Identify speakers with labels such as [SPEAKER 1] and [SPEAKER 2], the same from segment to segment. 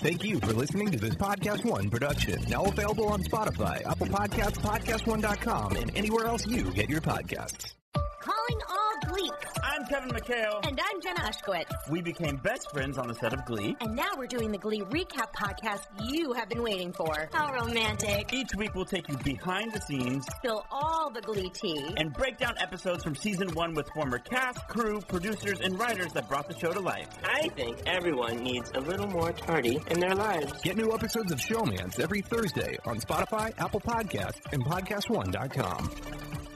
[SPEAKER 1] Thank you for listening to this Podcast One production. Now available on Spotify, Apple Podcasts, PodcastOne.com, and anywhere else you get your podcasts.
[SPEAKER 2] Calling all Gleek.
[SPEAKER 3] I'm Kevin McHale.
[SPEAKER 2] And I'm Jenna Ushkowitz.
[SPEAKER 3] We became best friends on the set of Glee.
[SPEAKER 2] And now we're doing the Glee recap podcast you have been waiting for. How romantic.
[SPEAKER 3] Each week we'll take you behind the scenes,
[SPEAKER 2] spill all the Glee tea,
[SPEAKER 3] and break down episodes from season one with former cast, crew, producers, and writers that brought the show to life.
[SPEAKER 4] I think everyone needs a little more tardy in their lives.
[SPEAKER 1] Get new episodes of Showmance every Thursday on Spotify, Apple Podcasts, and PodcastOne.com.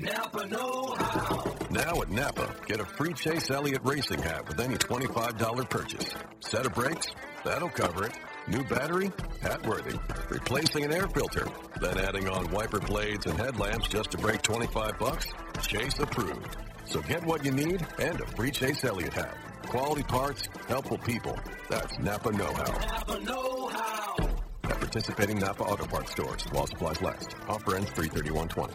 [SPEAKER 5] Napa Know How.
[SPEAKER 6] Now at Napa, get a free Chase Elliott racing hat with any $25 purchase. Set of brakes? That'll cover it. New battery? Hat worthy. Replacing an air filter? Then adding on wiper blades and headlamps just to break 25 bucks? Chase approved. So get what you need and a free Chase Elliott hat. Quality parts, helpful people. That's Napa Know How.
[SPEAKER 5] Napa Know How.
[SPEAKER 6] At participating Napa Auto Parts stores while supplies last. Offer ends 33120.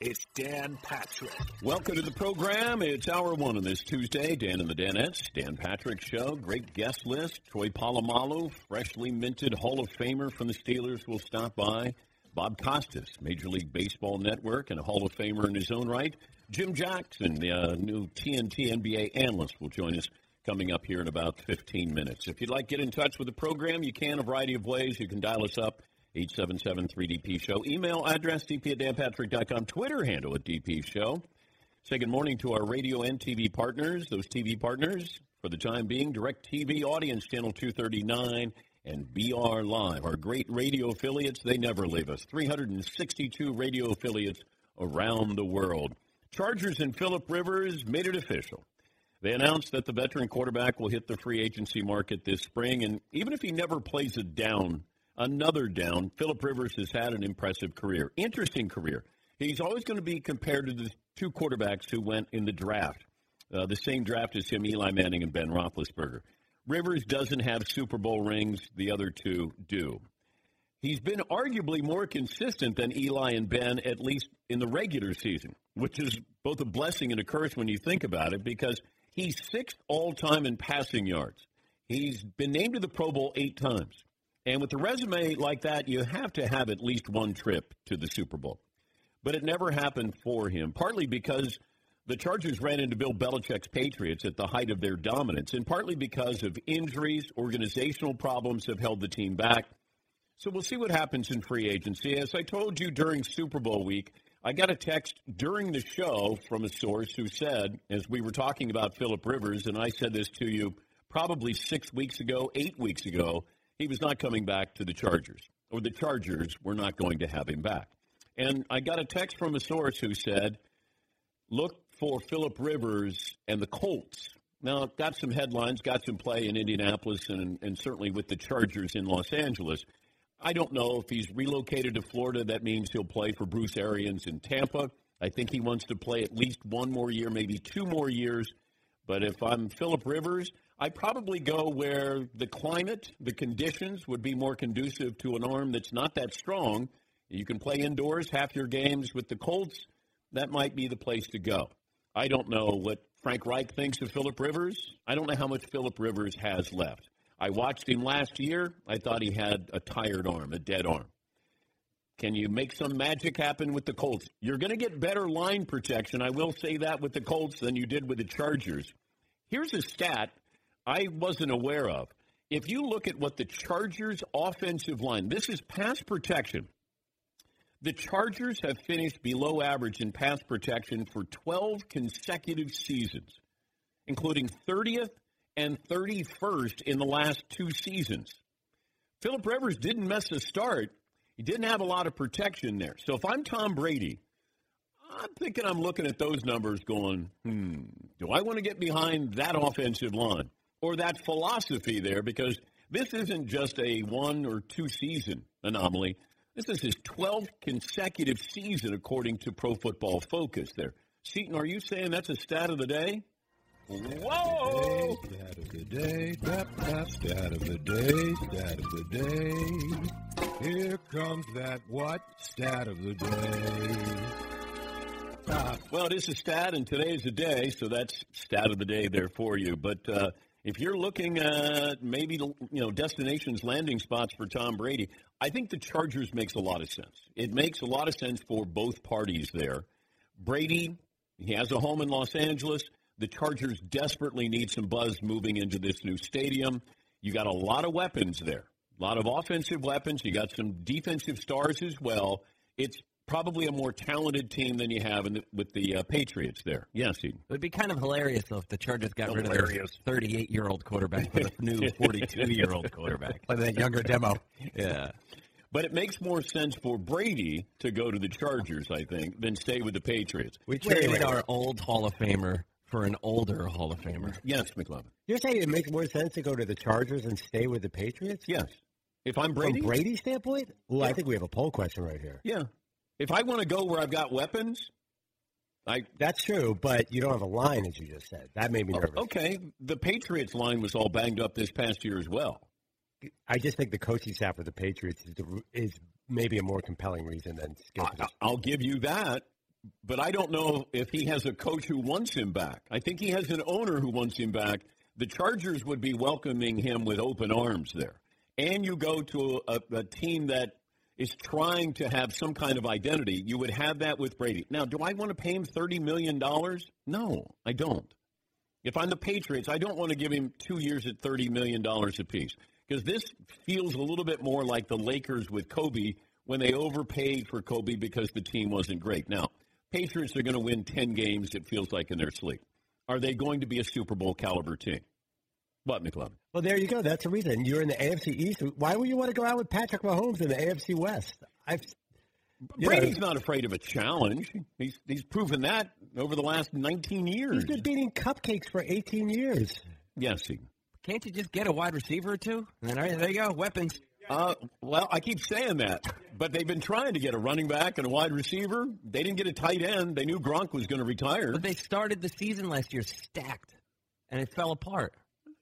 [SPEAKER 7] it's Dan Patrick.
[SPEAKER 8] Welcome to the program. It's hour one on this Tuesday. Dan and the Danettes, Dan Patrick Show. Great guest list. Troy Polamalu, freshly minted Hall of Famer from the Steelers, will stop by. Bob Costas, Major League Baseball Network and a Hall of Famer in his own right. Jim Jackson, the uh, new TNT NBA analyst, will join us coming up here in about 15 minutes. If you'd like to get in touch with the program, you can a variety of ways. You can dial us up 877-3DP Show. Email address, dp at danpatrick.com. Twitter handle at DP Show. Say good morning to our radio and TV partners. Those TV partners, for the time being, Direct TV Audience Channel 239 and BR Live. Our great radio affiliates, they never leave us. 362 radio affiliates around the world. Chargers and Philip Rivers made it official. They announced that the veteran quarterback will hit the free agency market this spring, and even if he never plays it down another down. Philip Rivers has had an impressive career, interesting career. He's always going to be compared to the two quarterbacks who went in the draft, uh, the same draft as him, Eli Manning and Ben Roethlisberger. Rivers doesn't have Super Bowl rings; the other two do. He's been arguably more consistent than Eli and Ben, at least in the regular season, which is both a blessing and a curse when you think about it, because he's sixth all time in passing yards. He's been named to the Pro Bowl eight times. And with a resume like that, you have to have at least one trip to the Super Bowl. But it never happened for him, partly because the Chargers ran into Bill Belichick's Patriots at the height of their dominance, and partly because of injuries, organizational problems have held the team back. So we'll see what happens in free agency. As I told you during Super Bowl week, I got a text during the show from a source who said, as we were talking about Philip Rivers, and I said this to you probably six weeks ago, eight weeks ago, he was not coming back to the Chargers, or the Chargers were not going to have him back. And I got a text from a source who said, look for Philip Rivers and the Colts. Now, got some headlines, got some play in Indianapolis, and, and certainly with the Chargers in Los Angeles. I don't know if he's relocated to Florida. That means he'll play for Bruce Arians in Tampa. I think he wants to play at least one more year, maybe two more years. But if I'm Philip Rivers, I'd probably go where the climate, the conditions would be more conducive to an arm that's not that strong. You can play indoors half your games with the Colts. That might be the place to go. I don't know what Frank Reich thinks of Philip Rivers. I don't know how much Philip Rivers has left. I watched him last year. I thought he had a tired arm, a dead arm. Can you make some magic happen with the Colts? You're going to get better line protection. I will say that with the Colts than you did with the Chargers. Here's a stat I wasn't aware of. If you look at what the Chargers' offensive line, this is pass protection. The Chargers have finished below average in pass protection for 12 consecutive seasons, including 30th and 31st in the last two seasons. Philip Rivers didn't miss a start. He didn't have a lot of protection there. So if I'm Tom Brady, I'm thinking I'm looking at those numbers going, hmm, do I want to get behind that offensive line? Or that philosophy there because this isn't just a one or two season anomaly. This is his 12th consecutive season, according to Pro Football Focus. There, Seton, are you saying that's a stat of the day? Whoa!
[SPEAKER 9] Stat of the day, dap, dap, stat of the day, stat of the day. Here comes that what? Stat of the day.
[SPEAKER 8] Well, it is a stat, and today is a day, so that's stat of the day there for you. But uh, if you're looking at maybe you know destinations, landing spots for Tom Brady, I think the Chargers makes a lot of sense. It makes a lot of sense for both parties there. Brady, he has a home in Los Angeles. The Chargers desperately need some buzz moving into this new stadium. You got a lot of weapons there, a lot of offensive weapons. You got some defensive stars as well. It's probably a more talented team than you have the, with the uh, Patriots there. Yes, Eden.
[SPEAKER 10] It would be kind of hilarious though if the Chargers got hilarious. rid of their 38 year old quarterback for the new 42 year old quarterback.
[SPEAKER 11] Play that younger demo.
[SPEAKER 10] Yeah.
[SPEAKER 8] But it makes more sense for Brady to go to the Chargers, I think, than stay with the Patriots.
[SPEAKER 10] We traded our old Hall of Famer for an older Hall of Famer.
[SPEAKER 8] Yes, McLovin.
[SPEAKER 12] You're saying it makes more sense to go to the Chargers and stay with the Patriots?
[SPEAKER 8] Yes. If I'm Brady,
[SPEAKER 12] from Brady's standpoint, well,
[SPEAKER 8] Yeah.
[SPEAKER 12] I think we have a poll question right here.
[SPEAKER 8] yeah. If I want to go where I've got weapons, I
[SPEAKER 12] That's true, but you don't have a line, as you just said. That made me oh, nervous.
[SPEAKER 8] okay. The Patriots line was all banged up this past year as well.
[SPEAKER 12] I just think the coaching staff of the Patriots is, the, is maybe a more compelling reason than
[SPEAKER 8] I'll give you that, but I don't know if he has a coach who wants him back. I think he has an owner who wants him back. The Chargers would be welcoming him with open arms there. And you go to a, a team that is trying to have some kind of identity. You would have that with Brady. Now, do I want to pay him $30 million? No, I don't. If I'm the Patriots, I don't want to give him two years at $30 million apiece because this feels a little bit more like the Lakers with Kobe when they overpaid for Kobe because the team wasn't great. Now, Patriots are going to win 10 games, it feels like, in their sleep. Are they going to be a Super Bowl caliber team? What, McLovin?
[SPEAKER 12] Well, there you go. That's the reason. You're in the AFC East. Why would you want to go out with Patrick Mahomes in the AFC West? I've you know,
[SPEAKER 8] Brady's not afraid of a challenge. He's, he's proven that over the last 19 years.
[SPEAKER 12] he's been beating cupcakes for 18 years.
[SPEAKER 8] Yes, he.
[SPEAKER 10] Can't you just get a wide receiver or two? And then, all right, there you go, weapons.
[SPEAKER 8] Uh, well, I keep saying that, but they've been trying to get a running back and a wide receiver. They didn't get a tight end. They knew Gronk was going to retire.
[SPEAKER 10] But they started the season last year stacked, and it fell apart.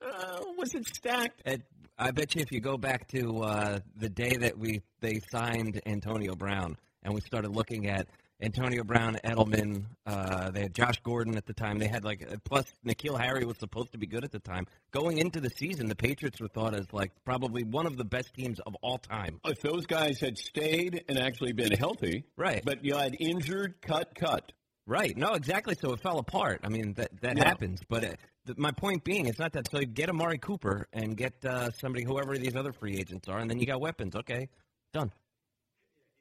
[SPEAKER 8] Uh, was it stacked?
[SPEAKER 10] It, I bet you if you go back to uh, the day that we they signed Antonio Brown, and we started looking at Antonio Brown, Edelman, uh, they had Josh Gordon at the time. They had like uh, plus N'Keal Harry was supposed to be good at the time. Going into the season, the Patriots were thought as like probably one of the best teams of all time.
[SPEAKER 8] If those guys had stayed and actually been healthy,
[SPEAKER 10] Right.
[SPEAKER 8] But you had injured, cut, cut.
[SPEAKER 10] Right. No, exactly. So it fell apart. I mean, that that
[SPEAKER 8] Yeah.
[SPEAKER 10] happens. But uh th- my point being, it's not that. So you get Amari Cooper and get uh, somebody, whoever these other free agents are, and then you got weapons. Okay, done.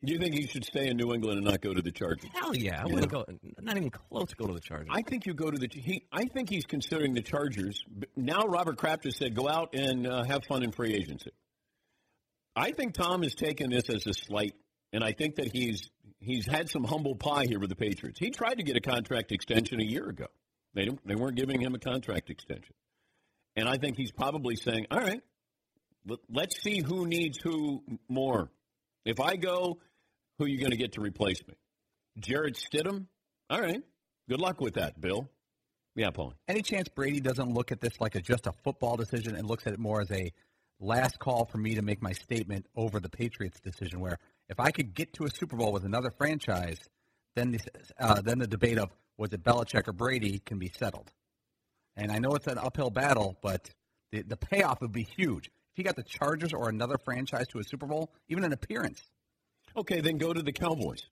[SPEAKER 8] Do you think he should stay in New England and not go to the Chargers?
[SPEAKER 10] Hell yeah, I wouldn't go. Not even close. to Go to the Chargers.
[SPEAKER 8] I think you go to the. He, I think he's considering the Chargers. Now Robert Kraft has said, go out and uh, have fun in free agency. I think Tom has taken this as a slight, and I think that he's he's had some humble pie here with the Patriots. He tried to get a contract extension a year ago. They don't, they weren't giving him a contract extension, and I think he's probably saying, all right, let- let's see who needs who more. If I go, who are you going to get to replace me? Jarrett Stidham? All right. Good luck with that, Bill. Yeah, Paul.
[SPEAKER 11] Any chance Brady doesn't look at this like a, just a football decision and looks at it more as a last call for me to make my statement over the Patriots decision? Where if I could get to a Super Bowl with another franchise, then the, uh, then the debate of was it Belichick or Brady can be settled. And I know it's an uphill battle, but the, the payoff would be huge. If he got the Chargers or another franchise to a Super Bowl, even an appearance.
[SPEAKER 8] Okay, then go to the Cowboys.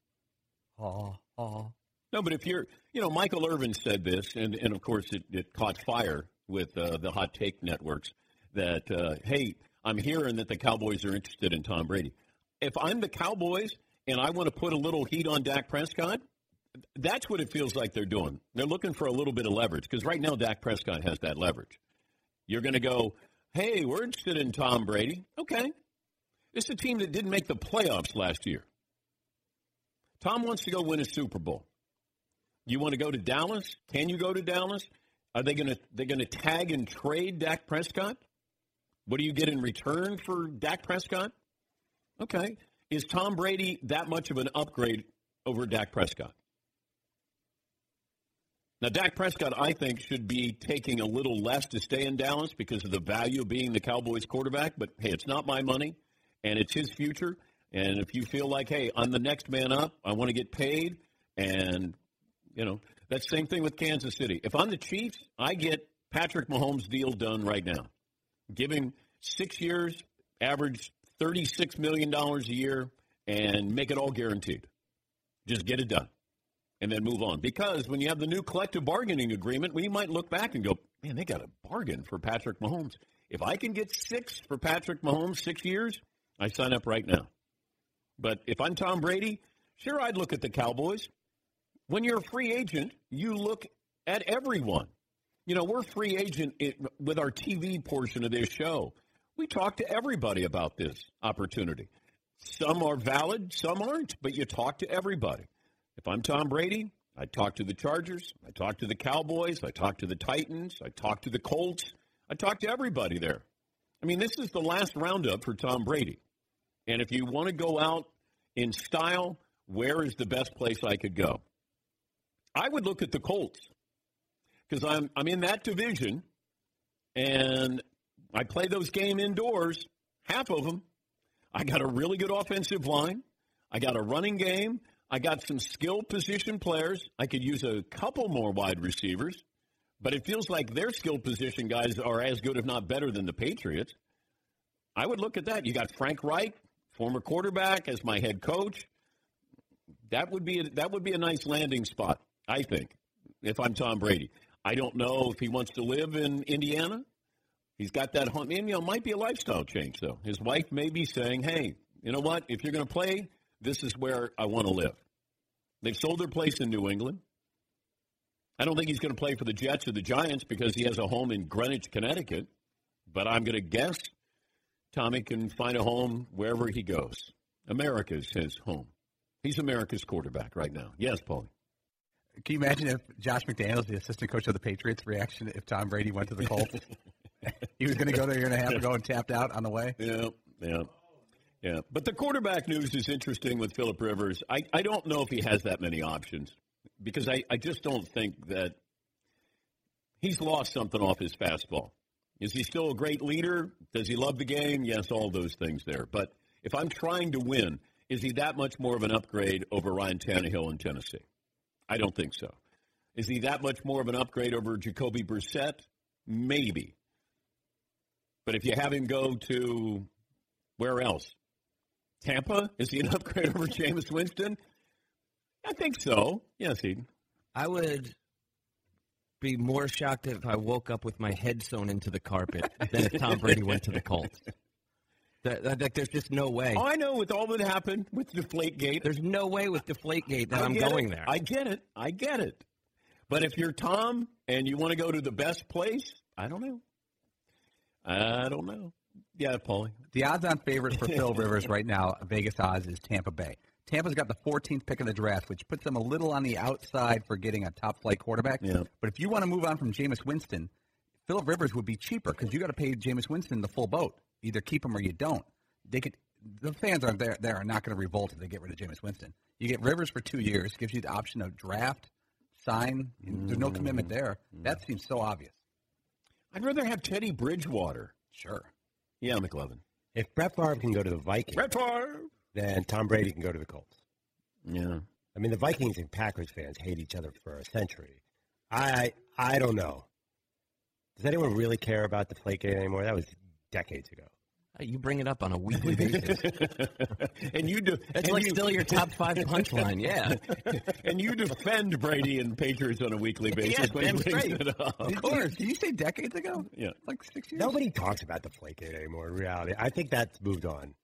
[SPEAKER 11] Oh, oh.
[SPEAKER 8] No, but if you're, you know, Michael Irvin said this, and, and of course it, it caught fire with uh, the hot take networks that, uh, hey, I'm hearing that the Cowboys are interested in Tom Brady. If I'm the Cowboys and I want to put a little heat on Dak Prescott, that's what it feels like they're doing. They're looking for a little bit of leverage because right now Dak Prescott has that leverage. You're going to go, hey, we're interested in Tom Brady. Okay. This is a team that didn't make the playoffs last year. Tom wants to go win a Super Bowl. You want to go to Dallas? Can you go to Dallas? Are they going to they going to tag and trade Dak Prescott? What do you get in return for Dak Prescott? Okay. Is Tom Brady that much of an upgrade over Dak Prescott? Now, Dak Prescott, I think, should be taking a little less to stay in Dallas because of the value of being the Cowboys quarterback. But hey, it's not my money, and it's his future. And if you feel like, hey, I'm the next man up, I want to get paid, and you know, that same thing with Kansas City. If I'm the Chiefs, I get Patrick Mahomes' deal done right now. Give him six years, average $36 million a year, and make it all guaranteed. Just get it done and then move on. Because when you have the new collective bargaining agreement, we might look back and go, man, they got a bargain for Patrick Mahomes. If I can get six for Patrick Mahomes, six years, I sign up right now. But if I'm Tom Brady, sure, I'd look at the Cowboys. When you're a free agent, you look at everyone. You know, we're free agent with our TV portion of this show. We talk to everybody about this opportunity. Some are valid, some aren't, but you talk to everybody. If I'm Tom Brady, I talk to the Chargers, I talk to the Cowboys, I talk to the Titans, I talk to the Colts, I talk to everybody there. I mean, this is the last roundup for Tom Brady. And if you want to go out in style, where is the best place I could go? I would look at the Colts because I'm I'm in that division, and I play those game indoors. Half of them, I got a really good offensive line. I got a running game. I got some skill position players. I could use a couple more wide receivers, but it feels like their skill position guys are as good, if not better, than the Patriots. I would look at that. You got Frank Reich, former quarterback, as my head coach. That would be a, that would be a nice landing spot, I think, if I'm Tom Brady. I don't know if he wants to live in Indiana. He's got that home. And, you know, might be a lifestyle change, though. His wife may be saying, hey, you know what? If you're going to play, this is where I want to live. They've sold their place in New England. I don't think he's going to play for the Jets or the Giants because he has a home in Greenwich, Connecticut. But I'm going to guess Tommy can find a home wherever he goes. America's his home. He's America's quarterback right now. Yes, Paul.
[SPEAKER 11] Can you imagine if Josh McDaniels, the assistant coach of the Patriots, reaction if Tom Brady went to the Colts? he was going to go there a year and a half ago and tapped out on the way.
[SPEAKER 8] Yeah, yeah, yeah. But the quarterback news is interesting with Philip Rivers. I, I don't know if he has that many options because I, I just don't think that he's lost something off his fastball. Is he still a great leader? Does he love the game? Yes, all those things there. But if I'm trying to win, is he that much more of an upgrade over Ryan Tannehill in Tennessee? I don't think so. Is he that much more of an upgrade over Jacoby Brissett? Maybe. But if you have him go to where else? Tampa? Is he an upgrade over Jameis Winston? I think so. Yes, he.
[SPEAKER 10] I would be more shocked if I woke up with my head sewn into the carpet than if Tom Brady went to the Colts. That, that, that, there's just no way.
[SPEAKER 8] Oh, I know. With all that happened with Deflategate,
[SPEAKER 10] there's no way with Deflategate that
[SPEAKER 8] I
[SPEAKER 10] I'm going
[SPEAKER 8] it.
[SPEAKER 10] there.
[SPEAKER 8] I get it. I get it. But if you're Tom and you want to go to the best place, I don't know. I don't know. Yeah, Paulie.
[SPEAKER 11] The odds-on favorite for Phil Rivers right now, Vegas odds, is Tampa Bay. Tampa's got the 14th pick in the draft, which puts them a little on the outside for getting a top-flight quarterback.
[SPEAKER 8] Yeah.
[SPEAKER 11] But if you want to move on from Jameis Winston, Philip Rivers would be cheaper because you got to pay Jameis Winston the full boat. Either keep him or you don't. They could. The fans are there. There are not going to revolt if they get rid of Jameis Winston. You get Rivers for two years, gives you the option of draft, sign. There's no commitment there. Mm-hmm. That seems so obvious.
[SPEAKER 8] I'd rather have Teddy Bridgewater.
[SPEAKER 11] Sure.
[SPEAKER 8] Yeah, McLovin.
[SPEAKER 12] If Brett Favre can go to the Vikings,
[SPEAKER 8] Brett Favre,
[SPEAKER 12] then Tom Brady can go to the Colts.
[SPEAKER 8] Yeah.
[SPEAKER 12] I mean, the Vikings and Packers fans hate each other for a century. I I don't know. Does anyone really care about the Deflategate anymore? That was decades ago.
[SPEAKER 10] You bring it up on a weekly basis,
[SPEAKER 8] and you do.
[SPEAKER 10] It's
[SPEAKER 8] and
[SPEAKER 10] like
[SPEAKER 8] you,
[SPEAKER 10] still your top five punchline. Yeah,
[SPEAKER 8] and you defend Brady and Patriots on a weekly basis
[SPEAKER 10] Yeah,
[SPEAKER 8] when he
[SPEAKER 10] damn
[SPEAKER 8] brings
[SPEAKER 10] straight.
[SPEAKER 8] it up.
[SPEAKER 11] Of course. Did you say decades ago?
[SPEAKER 8] Yeah.
[SPEAKER 11] Like six years.
[SPEAKER 12] Nobody talks about the Deflategate anymore. In reality, I think that's moved on.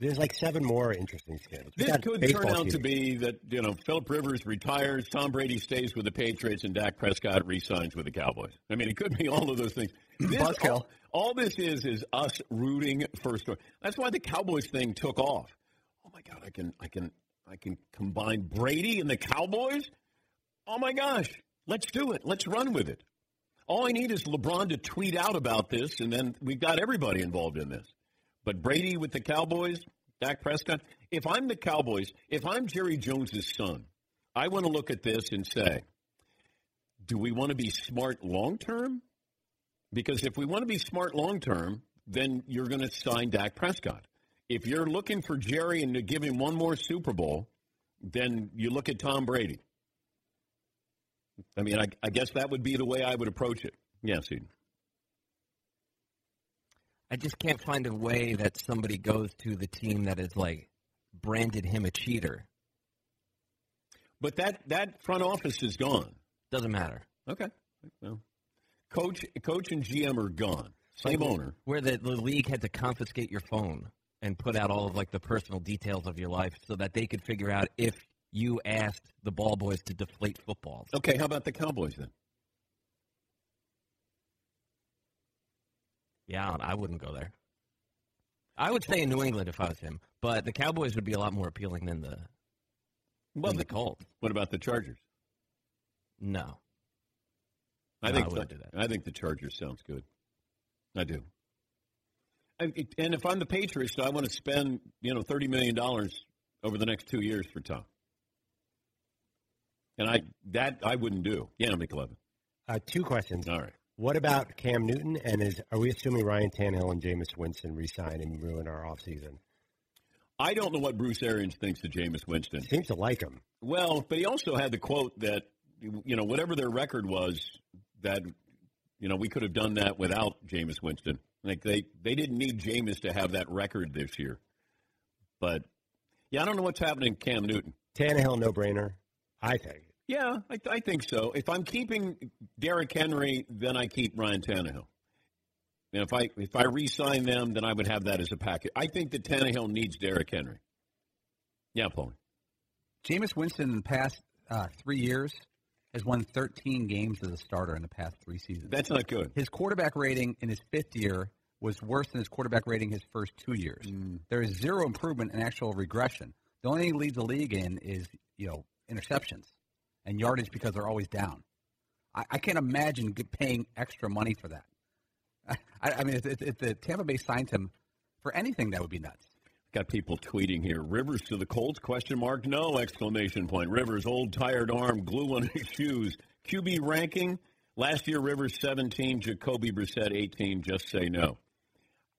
[SPEAKER 12] There's like seven more interesting scandals.
[SPEAKER 8] This could turn out to be that you know Philip Rivers retires, Tom Brady stays with the Patriots, and Dak Prescott re-signs with the Cowboys. I mean, it could be all of those things. This,
[SPEAKER 11] Buzzkill.
[SPEAKER 8] all, all this is is us rooting for story. That's why the Cowboys thing took off. Oh my God, I can I can I can combine Brady and the Cowboys. Oh my gosh, let's do it. Let's run with it. All I need is LeBron to tweet out about this, and then we've got everybody involved in this. But Brady with the Cowboys, Dak Prescott. If I'm the Cowboys, if I'm Jerry Jones's son, I want to look at this and say, do we want to be smart long term? Because if we want to be smart long term, then you're going to sign Dak Prescott. If you're looking for Jerry and to give him one more Super Bowl, then you look at Tom Brady. I mean, I, I guess that would be the way I would approach it. Yes, Eden.
[SPEAKER 10] I just can't find a way that somebody goes to the team that is like branded him a cheater.
[SPEAKER 8] But that that front office is gone.
[SPEAKER 10] Doesn't matter.
[SPEAKER 8] Okay. Well, coach, coach, and GM are gone. Same
[SPEAKER 10] Like,
[SPEAKER 8] owner.
[SPEAKER 10] Where the, the league had to confiscate your phone and put out all of like the personal details of your life so that they could figure out if you asked the ball boys to deflate footballs.
[SPEAKER 8] Okay, how about the Cowboys then?
[SPEAKER 10] Yeah, I wouldn't go there. I would stay in New England if I was him, but the Cowboys would be a lot more appealing than the
[SPEAKER 8] Well,
[SPEAKER 10] than the Colts.
[SPEAKER 8] What about the Chargers?
[SPEAKER 10] No.
[SPEAKER 8] I
[SPEAKER 10] No,
[SPEAKER 8] think
[SPEAKER 10] I wouldn't
[SPEAKER 8] the,
[SPEAKER 10] do that.
[SPEAKER 8] I think the Chargers sounds good. I do. I, and if I'm the Patriots, I want to spend you know thirty million dollars over the next two years for Tom. And I that I wouldn't do. Yeah, McLovin.
[SPEAKER 12] Uh, two questions.
[SPEAKER 8] All right.
[SPEAKER 12] What about Cam Newton? And is are we assuming Ryan Tannehill and Jameis Winston resign and ruin our offseason?
[SPEAKER 8] I don't know what Bruce Arians thinks of Jameis Winston.
[SPEAKER 12] Seems to like him.
[SPEAKER 8] Well, but he also had the quote that you know whatever their record was, that you know we could have done that without Jameis Winston. Like they they didn't need Jameis to have that record this year. But yeah, I don't know what's happening, to Cam Newton.
[SPEAKER 12] Tannehill, no brainer. I think.
[SPEAKER 8] Yeah, I, I think so. If I'm keeping Derrick Henry, then I keep Ryan Tannehill. And if I if I re-sign them, then I would have that as a package. I think that Tannehill needs Derrick Henry. Yeah, Paul.
[SPEAKER 11] Jameis Winston in the past uh, three years has won 13 games as a starter in the past three seasons.
[SPEAKER 8] That's not good.
[SPEAKER 11] His quarterback rating in his fifth year was worse than his quarterback rating his first two years. Mm. There is zero improvement and actual regression. The only thing he leads the league in is you know interceptions and yardage because they're always down. I, I can't imagine paying extra money for that. I, I mean, if, if, if the Tampa Bay signed him for anything, that would be nuts.
[SPEAKER 8] Got people tweeting here. Rivers to the Colts? Question mark. No! Exclamation point. Rivers old tired arm, glue on his shoes. QB ranking. Last year Rivers 17, Jacoby Brissett 18. Just say no.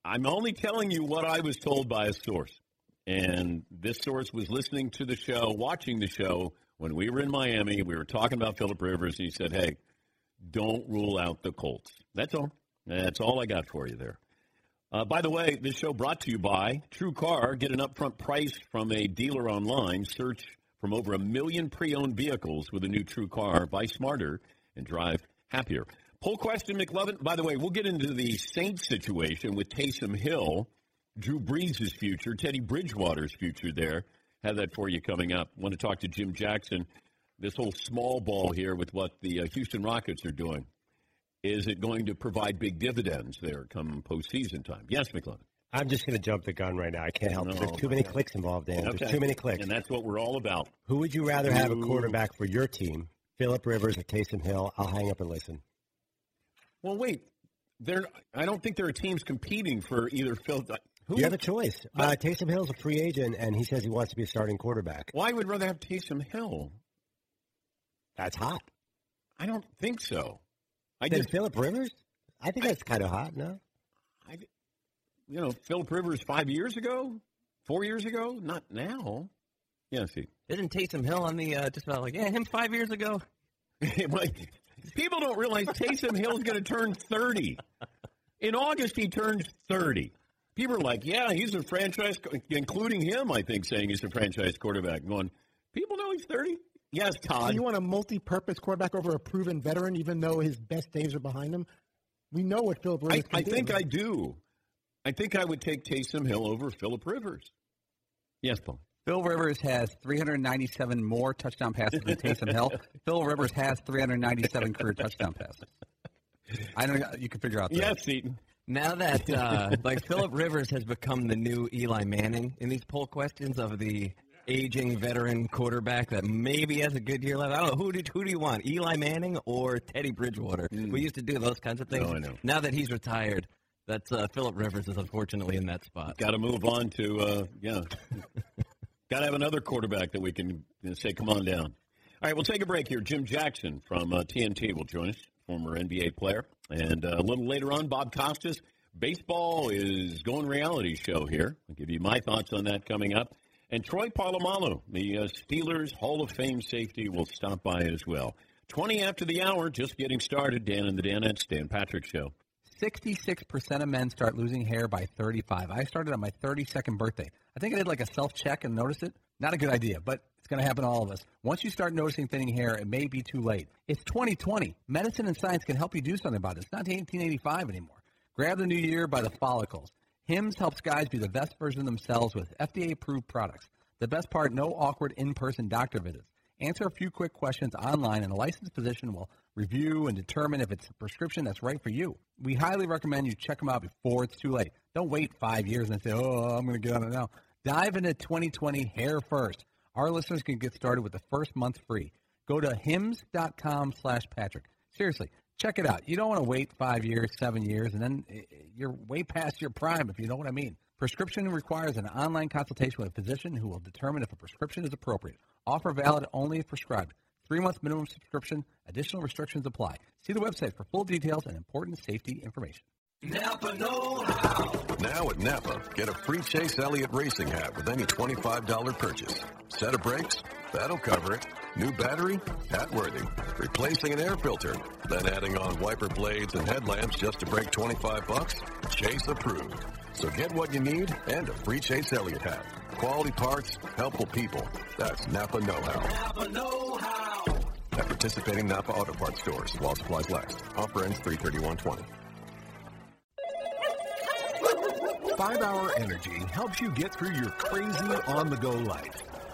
[SPEAKER 8] I'm only telling you what I was told by a source, and this source was listening to the show, watching the show when we were in Miami. We were talking about Philip Rivers, and he said, "Hey, don't rule out the Colts." That's all. That's all I got for you there. Uh, by the way, this show brought to you by True Car. Get an upfront price from a dealer online. Search from over a million pre-owned vehicles with a new True Car. Buy smarter and drive happier. Poll question, McLovin. By the way, we'll get into the Saints situation with Taysom Hill, Drew Brees' future, Teddy Bridgewater's future there. Have that for you coming up. Want to talk to Jim Jackson. This whole small ball here with what the uh, Houston Rockets are doing. Is it going to provide big dividends there come postseason time? Yes, McLovin.
[SPEAKER 12] I'm just going to jump the gun right now. I can't help it. There's too many clicks involved, Dan.
[SPEAKER 8] Okay.
[SPEAKER 12] There's too many clicks.
[SPEAKER 8] And that's what we're all about.
[SPEAKER 12] Who would you rather have a quarterback for your team? Philip Rivers or Taysom Hill? I'll hang up and listen.
[SPEAKER 8] Well, wait. There, I don't think there are teams competing for either Phil. Who
[SPEAKER 12] you have a choice. Uh, Taysom Hill's a free agent, and he says he wants to be a starting quarterback.
[SPEAKER 8] Why would rather have Taysom Hill?
[SPEAKER 12] That's hot.
[SPEAKER 8] I don't think so. I just,
[SPEAKER 12] Philip Rivers? I think that's kind of hot, no?
[SPEAKER 8] I, you know, Philip Rivers five years ago, four years ago, not now. Yeah, see,
[SPEAKER 10] Isn't Taysom Hill on the uh, just about like yeah him five years ago?
[SPEAKER 8] Like, people don't realize Taysom Hill's going to turn thirty in August. He turns thirty. People are like, "Yeah, he's a franchise," including him. I think saying he's a franchise quarterback. Going, people know he's thirty. Yes,
[SPEAKER 13] So
[SPEAKER 8] Do
[SPEAKER 13] you want a multi-purpose quarterback over a proven veteran, even though his best days are behind him? We know what Philip Rivers
[SPEAKER 8] I,
[SPEAKER 13] can
[SPEAKER 8] I
[SPEAKER 13] do.
[SPEAKER 8] think I do. I think I would take Taysom Hill over Philip Rivers. Yes, Paul.
[SPEAKER 11] Phil Rivers has 397 more touchdown passes than Taysom Hill. Phil Rivers has 397 career touchdown passes. I know you can figure out. that.
[SPEAKER 8] Yes, Eaton.
[SPEAKER 10] Now that uh, like Philip Rivers has become the new Eli Manning in these poll questions of the aging veteran quarterback that maybe has a good year left. I don't know who do who do you want, Eli Manning or Teddy Bridgewater? We used to do those kinds of things.
[SPEAKER 8] Mm. Oh, I know.
[SPEAKER 10] Now that he's retired, that's uh, Philip Rivers is unfortunately in that spot.
[SPEAKER 8] Got to move on to uh, yeah. Got to have another quarterback that we can you know, say, "Come on down." All right, we'll take a break here. Jim Jackson from uh, TNT will join us, former NBA player, and uh, a little later on, Bob Costas. Baseball is going reality show here. I'll give you my thoughts on that coming up. And Troy Polamalu, the uh, Steelers Hall of Fame safety, will stop by as well. 20 after the hour, just getting started. Dan and the Danettes, Dan Patrick Show.
[SPEAKER 11] 66% of men start losing hair by 35. I started on my 32nd birthday. I think I did like a self check and noticed it. Not a good idea, but it's going to happen to all of us. Once you start noticing thinning hair, it may be too late. It's 2020. Medicine and science can help you do something about it. It's not 1885 anymore. Grab the new year by the follicles. Hims helps guys be the best version of themselves with FDA approved products. The best part no awkward in person doctor visits. Answer a few quick questions online, and a licensed physician will review and determine if it's a prescription that's right for you. We highly recommend you check them out before it's too late. Don't wait five years and say, oh, I'm going to get on it now. Dive into 2020 hair first. Our listeners can get started with the first month free. Go to hims.com slash Patrick. Seriously, check it out. You don't want to wait five years, seven years, and then eh, you're way past your prime, if you know what I mean. Prescription requires an online consultation with a physician who will determine if a prescription is appropriate. Offer valid only if prescribed. Three month minimum subscription. Additional restrictions apply. See the website for full details and important safety information.
[SPEAKER 5] Napa Know How.
[SPEAKER 6] Now at Napa, get a free Chase Elliott racing hat with any $25 purchase. Set of brakes? That'll cover it. New battery? Hat worthy. Replacing an air filter? Then adding on wiper blades and headlamps just to break 25 bucks? Chase approved. So get what you need and a free Chase Elliott hat. Quality parts, helpful people. That's Napa Know How.
[SPEAKER 5] Napa Know How.
[SPEAKER 6] At participating Napa Auto Parts stores while supplies last. Offer ends 33120.
[SPEAKER 9] Five Hour Energy helps you get through your crazy on the go life.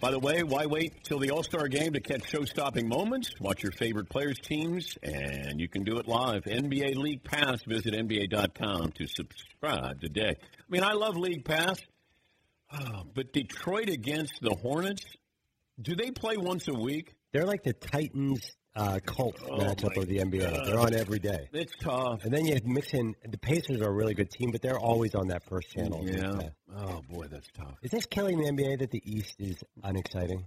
[SPEAKER 8] By the way, why wait till the All Star game to catch show stopping moments? Watch your favorite players' teams, and you can do it live. NBA League Pass. Visit NBA.com to subscribe today. I mean, I love League Pass, oh, but Detroit against the Hornets, do they play once a week?
[SPEAKER 12] They're like the Titans uh, Colts
[SPEAKER 8] Oh,
[SPEAKER 12] matchup of the NBA.
[SPEAKER 8] God.
[SPEAKER 12] They're on every day.
[SPEAKER 8] It's tough.
[SPEAKER 12] And then you mix in the Pacers are a really good team, but they're always on that first channel.
[SPEAKER 8] Yeah. Oh, boy, that's tough.
[SPEAKER 12] Is this killing the NBA that the East is unexciting?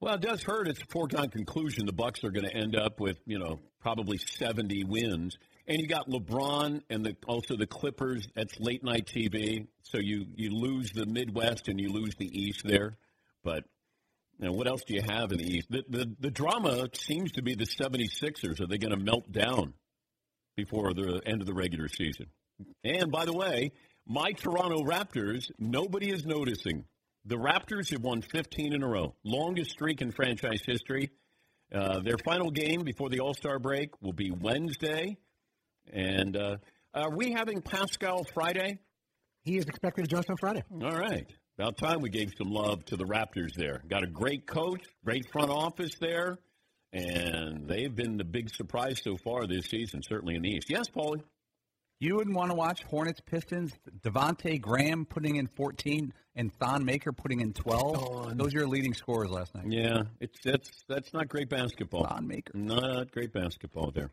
[SPEAKER 8] Well, it does hurt. It's a foregone conclusion. The Bucks are going to end up with you know probably seventy wins, and you got LeBron and the also the Clippers. That's late night TV, so you you lose the Midwest and you lose the East there. But know, what else do you have in the East? The the, the drama seems to be the 76ers. Are they going to melt down before the end of the regular season? And by the way, my Toronto Raptors, nobody is noticing. The Raptors have won 15 in a row, longest streak in franchise history. Uh, their final game before the All Star break will be Wednesday. And uh, are we having Pascal Friday?
[SPEAKER 13] He is expected to join us on Friday.
[SPEAKER 8] All right. About time we gave some love to the Raptors there. Got a great coach, great front office there, and they've been the big surprise so far this season, certainly in the East. Yes, Paulie?
[SPEAKER 11] You wouldn't want to watch Hornets Pistons. Devonte Graham putting in 14 and Thon Maker putting in 12. Those are your leading scorers last night.
[SPEAKER 8] Yeah, it's that's that's not great basketball.
[SPEAKER 11] Thon Maker.
[SPEAKER 8] Not great basketball there.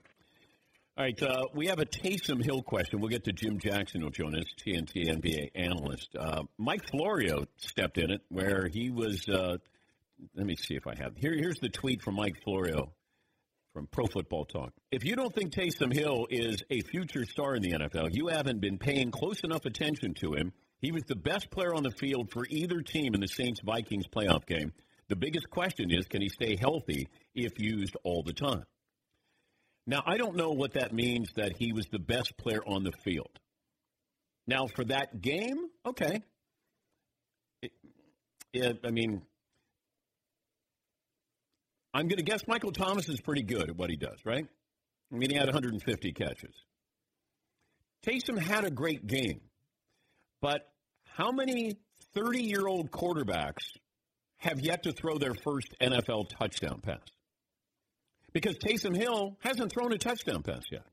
[SPEAKER 8] All right, uh, we have a Taysom Hill question. We'll get to Jim Jackson, who'll join us, TNT NBA analyst. Uh, Mike Florio stepped in it, where he was. Uh, let me see if I have here. Here's the tweet from Mike Florio from Pro Football Talk. If you don't think Taysom Hill is a future star in the NFL, you haven't been paying close enough attention to him. He was the best player on the field for either team in the Saints Vikings playoff game. The biggest question is can he stay healthy if used all the time? Now, I don't know what that means that he was the best player on the field. Now, for that game, okay. It, it, I mean, I'm going to guess Michael Thomas is pretty good at what he does, right? I mean, he had 150 catches. Taysom had a great game, but how many 30 year old quarterbacks have yet to throw their first NFL touchdown pass? Because Taysom Hill hasn't thrown a touchdown pass yet.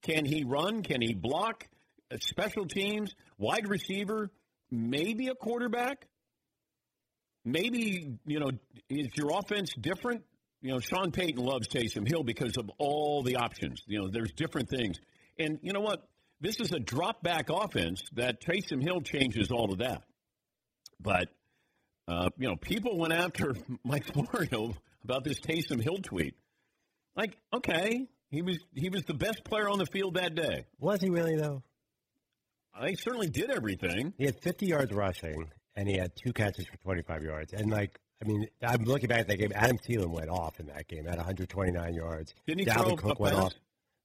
[SPEAKER 8] Can he run? Can he block? Uh, Special teams, wide receiver, maybe a quarterback. Maybe, you know, is your offense different? You know, Sean Payton loves Taysom Hill because of all the options. You know, there's different things. And you know what? This is a drop back offense that Taysom Hill changes all of that. But, uh, you know, people went after Mike Florio about this Taysom Hill tweet. Like, okay, he was he was the best player on the field that day.
[SPEAKER 12] Was he really though?
[SPEAKER 8] I certainly did everything.
[SPEAKER 12] He had 50 yards rushing, and he had two catches for 25 yards. And like, I mean, I'm looking back at that game. Adam Thielen went off in that game at 129 yards.
[SPEAKER 8] Didn't he
[SPEAKER 12] Dalvin
[SPEAKER 8] throw
[SPEAKER 12] Cook
[SPEAKER 8] a
[SPEAKER 12] went
[SPEAKER 8] pass?
[SPEAKER 12] off.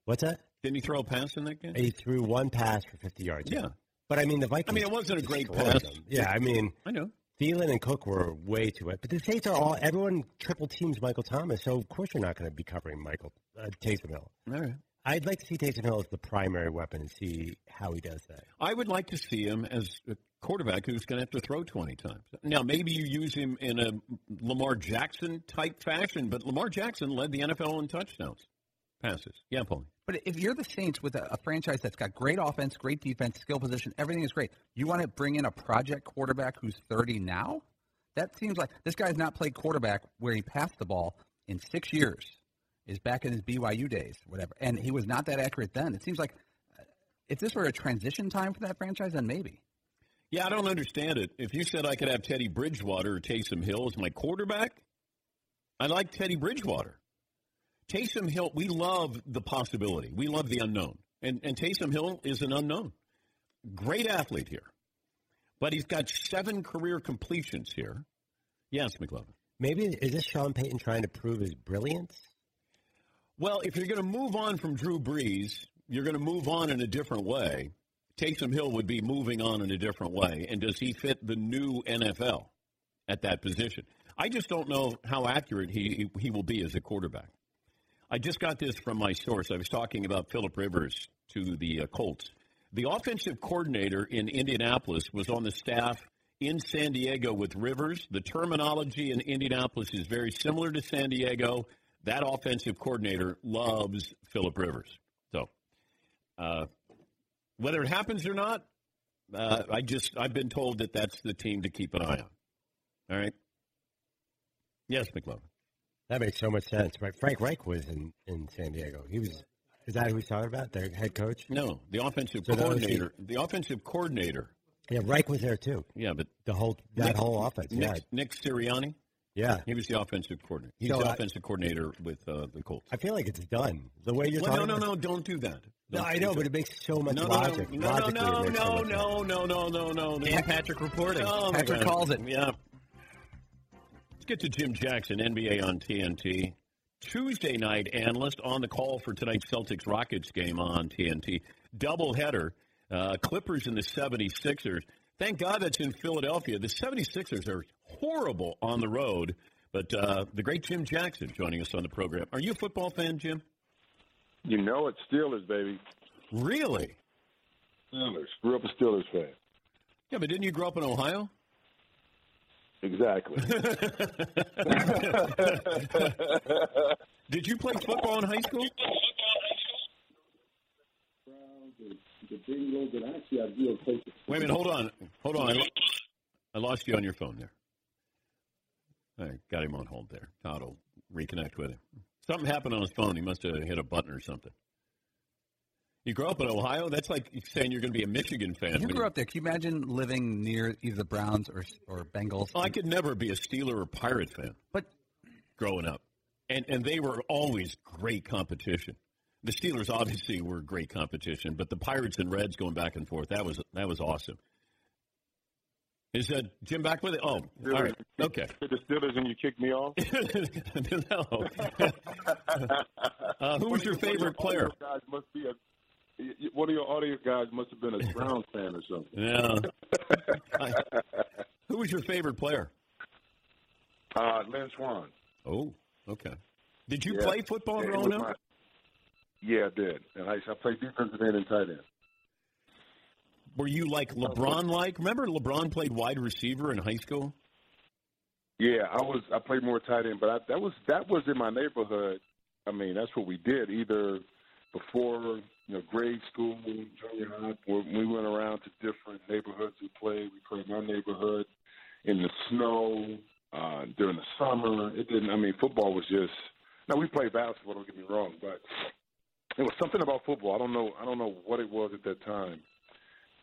[SPEAKER 12] What's that?
[SPEAKER 8] Didn't he throw a pass in that game?
[SPEAKER 12] He threw one pass for 50 yards.
[SPEAKER 8] Yeah.
[SPEAKER 12] But I mean, the Vikings.
[SPEAKER 8] I mean, it wasn't a great pass.
[SPEAKER 12] them. Yeah, I mean,
[SPEAKER 8] I know.
[SPEAKER 12] Thielen and Cook were way too wet. But the Saints are all everyone triple teams Michael Thomas, so of course you're not going to be covering Michael uh, Taysom Hill.
[SPEAKER 8] All right.
[SPEAKER 12] I'd like to see Taysom Hill as the primary weapon and see how he does that.
[SPEAKER 8] I would like to see him as a quarterback who's going to have to throw 20 times. Now, maybe you use him in a Lamar Jackson type fashion, but Lamar Jackson led the NFL in touchdowns, passes. Yeah, Paul.
[SPEAKER 11] But if you're the Saints with a, a franchise that's got great offense, great defense, skill position, everything is great, you want to bring in a project quarterback who's 30 now? That seems like this guy's not played quarterback where he passed the ball in six years. Is back in his BYU days, whatever, and he was not that accurate then. It seems like uh, if this were a transition time for that franchise, then maybe.
[SPEAKER 8] Yeah, I don't understand it. If you said I could have Teddy Bridgewater or Taysom Hill as my quarterback, I like Teddy Bridgewater. Taysom Hill, we love the possibility. We love the unknown. And, and Taysom Hill is an unknown. Great athlete here. But he's got seven career completions here. Yes, McLovin.
[SPEAKER 12] Maybe is this Sean Payton trying to prove his brilliance?
[SPEAKER 8] Well, if you're going to move on from Drew Brees, you're going to move on in a different way. Taysom Hill would be moving on in a different way. And does he fit the new NFL at that position? I just don't know how accurate he, he will be as a quarterback. I just got this from my source. I was talking about Philip Rivers to the uh, Colts. The offensive coordinator in Indianapolis was on the staff in San Diego with Rivers. The terminology in Indianapolis is very similar to San Diego. That offensive coordinator loves Philip Rivers. So, uh, whether it happens or not, uh, I just I've been told that that's the team to keep an eye on. All right. Yes, McLovin.
[SPEAKER 12] That makes so much sense, right? Frank Reich was in, in San Diego. He was. Is that who he's talking about? Their head coach?
[SPEAKER 8] No, the offensive
[SPEAKER 12] So was the-
[SPEAKER 8] coordinator. The offensive coordinator.
[SPEAKER 12] Yeah, Reich was there too.
[SPEAKER 8] Yeah, but
[SPEAKER 12] The whole that
[SPEAKER 8] Nick-
[SPEAKER 12] whole offense.
[SPEAKER 8] Nick,
[SPEAKER 12] yeah,
[SPEAKER 8] Nick Sirianni.
[SPEAKER 12] yeah.
[SPEAKER 8] He was the offensive coordinator. He's
[SPEAKER 12] So
[SPEAKER 8] the
[SPEAKER 12] I-
[SPEAKER 8] offensive coordinator with uh, the Colts.
[SPEAKER 12] I feel like it's done. The way you're
[SPEAKER 8] Well, no,
[SPEAKER 12] talking.
[SPEAKER 8] no,
[SPEAKER 12] about-
[SPEAKER 8] no! Don't do that.
[SPEAKER 12] No, I know, but it makes so much
[SPEAKER 8] no,
[SPEAKER 12] logic.
[SPEAKER 8] No, no, no,
[SPEAKER 12] makes so
[SPEAKER 8] no, no, no, no, no, no, no.
[SPEAKER 10] Dan Patrick reporting.
[SPEAKER 8] Oh,
[SPEAKER 11] Patrick
[SPEAKER 8] God.
[SPEAKER 11] calls it.
[SPEAKER 8] Yeah. Let's get to Jim Jackson, NBA on TNT. Tuesday night analyst on the call for tonight's Celtics Rockets game on TNT. Doubleheader. Uh, Clippers and the 76ers. Thank God that's in Philadelphia. The 76ers are horrible on the road, but uh, the great Jim Jackson joining us on the program. Are you a football fan, Jim?
[SPEAKER 14] You know it's Steelers, baby.
[SPEAKER 8] Really?
[SPEAKER 14] Steelers. Grew up a Steelers fan.
[SPEAKER 8] Yeah, but didn't you grow up in Ohio?
[SPEAKER 14] Exactly.
[SPEAKER 8] Did you play football in high school? Wait a minute, hold on. Hold on. I, lo- I lost you on your phone there. I got him on hold there. Todd will reconnect with him. Something happened on his phone. He must have hit a button or something. You grew up in Ohio? That's like saying you're going to be a Michigan fan.
[SPEAKER 11] You
[SPEAKER 8] when
[SPEAKER 11] grew up there. Can you imagine living near either the Browns or or Bengals?
[SPEAKER 8] Oh, I could never be a Steeler or Pirate fan.
[SPEAKER 11] But
[SPEAKER 8] growing up, and and they were always great competition. The Steelers obviously were great competition, but the Pirates and Reds going back and forth that was that was awesome. Is uh, Jim back with it? Oh, all right, okay.
[SPEAKER 14] the Steelers and you kicked me off.
[SPEAKER 8] no. uh, who was your favorite player?
[SPEAKER 14] Audio Guys must be a. One of your audio guys must have been a Browns fan or something.
[SPEAKER 8] Yeah. I- who was your favorite player?
[SPEAKER 14] Uh, Lynn Swann.
[SPEAKER 8] Oh, Okay. Did you
[SPEAKER 14] Yeah.
[SPEAKER 8] play football
[SPEAKER 14] Yeah,
[SPEAKER 8] growing up?
[SPEAKER 14] my- yeah, I did. And I, I played defensive end and tight end.
[SPEAKER 8] Were you like LeBron like? Remember LeBron played wide receiver in high school?
[SPEAKER 14] Yeah, I was. I played more tight end, but I, that was that was in my neighborhood. I mean, that's what we did. Either before you know grade school, junior high, we went around to different neighborhoods and played. We played in our neighborhood in the snow uh, during the summer. It didn't. I mean, football was just. Now we played basketball. Don't get me wrong, but it was something about football. I don't know. I don't know what it was at that time.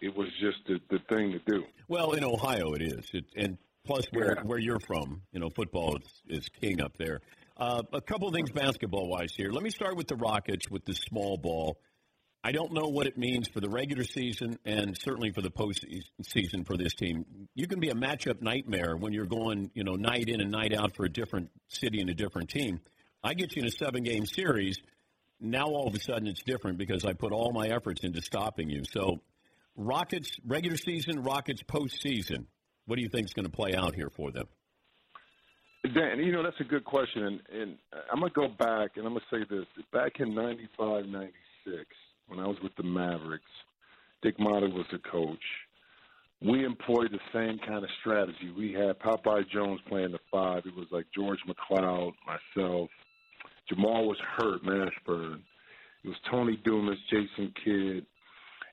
[SPEAKER 14] It was just the, the thing to do.
[SPEAKER 8] Well, in Ohio it is, it, and plus where where you're from, you know, football is, is king up there. Uh, a couple of things basketball wise here. Let me start with the Rockets with the small ball. I don't know what it means for the regular season and certainly for the postseason for this team. You can be a matchup nightmare when you're going, you know, night in and night out for a different city and a different team. I get you in a seven game series. Now all of a sudden it's different because I put all my efforts into stopping you. So, Rockets regular season, Rockets postseason. What do you think is going to play out here for them?
[SPEAKER 14] Dan, you know that's a good question, and, and I'm gonna go back and I'm gonna say this: back in '95, '96, when I was with the Mavericks, Dick Motta was the coach. We employed the same kind of strategy. We had Popeye Jones playing the five. It was like George McCloud, myself. Jamal was hurt, Mashburn. It was Tony Dumas, Jason Kidd,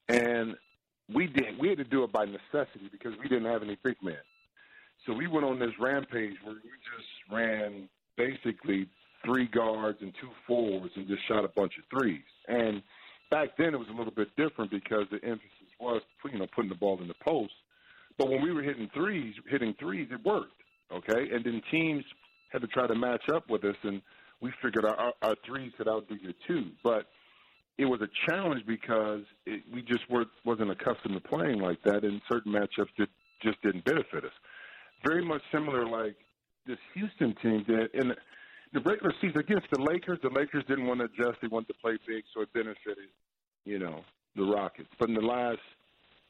[SPEAKER 14] and we did. We had to do it by necessity because we didn't have any big men. So we went on this rampage where we just ran basically three guards and two forwards and just shot a bunch of threes. And back then it was a little bit different because the emphasis was you know putting the ball in the post. But when we were hitting threes, hitting threes, it worked. Okay, and then teams had to try to match up with us, and we figured our, our, threes could outdo your two. But it was a challenge because it, we just weren't wasn't accustomed to playing like that, and certain matchups that just didn't benefit us. Very much similar like this Houston team did in the, regular season against the Lakers. The Lakers didn't want to adjust; they wanted to play big, so it benefited, you know, the Rockets. But in the last,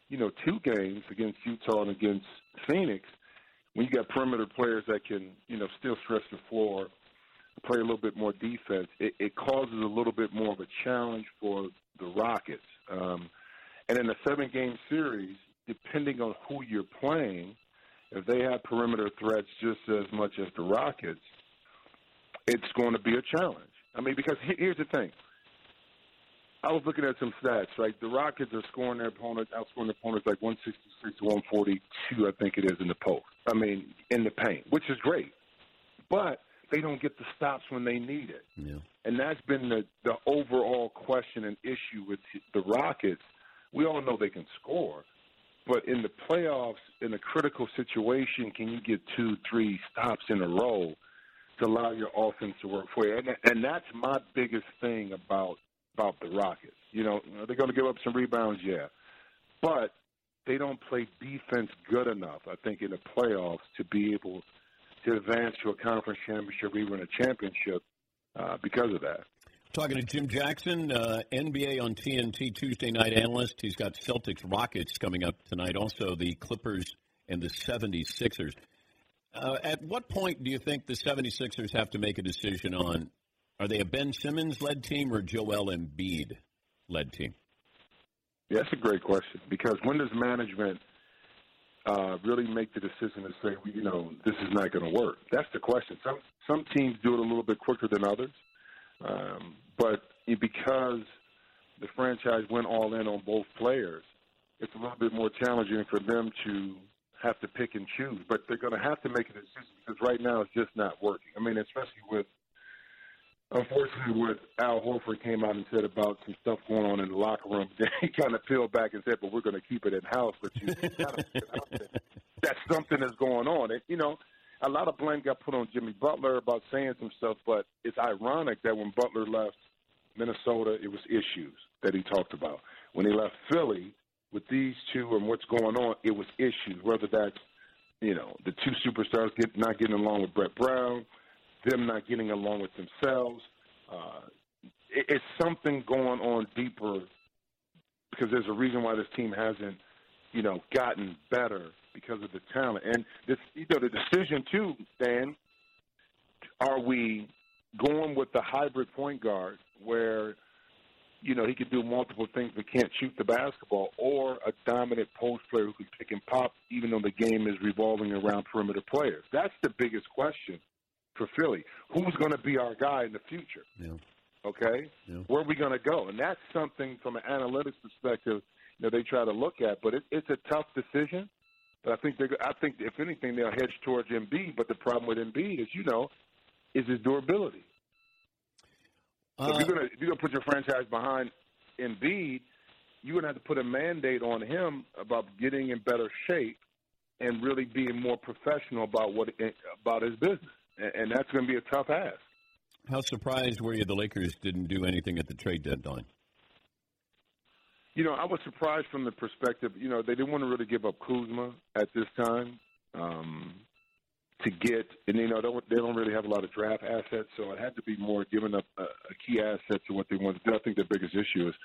[SPEAKER 14] you know, two games against Utah and against Phoenix, when you got perimeter players that can, you know, still stretch the floor, play a little bit more defense, it, it causes a little bit more of a challenge for the Rockets. Um, and in a seven-game series, depending on who you're playing, if they have perimeter threats just as much as the Rockets, it's going to be a challenge. I mean, because here's the thing. I was looking at some stats, right? The Rockets are scoring their opponents, outscoring their opponents like 166 to 142, I think it is, in the post. I mean, in the paint, which is great. But they don't get the stops when they need it.
[SPEAKER 8] Yeah.
[SPEAKER 14] And that's been the, the overall question and issue with the Rockets. We all know they can score, but in the playoffs, in a critical situation, can you get two, three stops in a row to allow your offense to work for you? And, and that's my biggest thing about about the Rockets. You know, they're going to give up some rebounds, yeah, but they don't play defense good enough. I think in the playoffs to be able to advance to a conference championship, even a championship, uh, because of that.
[SPEAKER 8] Talking to Jim Jackson, uh, NBA on TNT Tuesday night analyst. He's got Celtics Rockets coming up tonight, also the Clippers and the 76ers. Uh, at what point do you think the 76ers have to make a decision on are they a Ben Simmons led team or Joel Embiid led team?
[SPEAKER 14] Yeah, that's a great question because when does management uh, really make the decision to say, you know, this is not going to work? That's the question. Some some teams do it a little bit quicker than others, um, but because the franchise went all in on both players, it's a little bit more challenging for them to have to pick and choose. But they're going to have to make a decision because right now it's just not working. I mean, especially with unfortunately, what Al Horford came out and said about some stuff going on in the locker room, he kind of peeled back and said, "But we're going to keep it in house." But you that something is going on, and you know, a lot of blame got put on Jimmy Butler about saying some stuff. But it's ironic that when Butler left Minnesota, it was issues that he talked about. When he left Philly, with these two and what's going on, it was issues. Whether that's you know the two superstars get not getting along with Brett Brown them not getting along with themselves. Uh, it, it's something going on deeper because there's a reason why this team hasn't, you know, gotten better because of the talent. And this, you know, the decision too, Dan. Are we going with the hybrid point guard where you know he could do multiple things but can't shoot the basketball, or a dominant post player who can pick and pop, even though the game is revolving around perimeter players. That's the biggest question for Philly. Who's going to be our guy in the future?
[SPEAKER 8] Yeah.
[SPEAKER 14] Okay,
[SPEAKER 8] Yeah.
[SPEAKER 14] where are we going to go? And that's something from an analytics perspective, you know, they try to look at. But it, it's a tough decision. But I think they, I think if anything, they'll hedge towards Embiid. But the problem with Embiid is, you know, is his durability. So if you're gonna if you're gonna put your franchise behind Embiid, you're gonna have to put a mandate on him about getting in better shape and really being more professional about what about his business, and, and that's going to be a tough ask.
[SPEAKER 8] How surprised were you the Lakers didn't do anything at the trade deadline?
[SPEAKER 14] You know, I was surprised from the perspective. You know, they didn't want to really give up Kuzma at this time um, to get, and you know, they don't, they don't really have a lot of draft assets, so it had to be more giving up a, key asset to what they wanted to do. I think the biggest issue is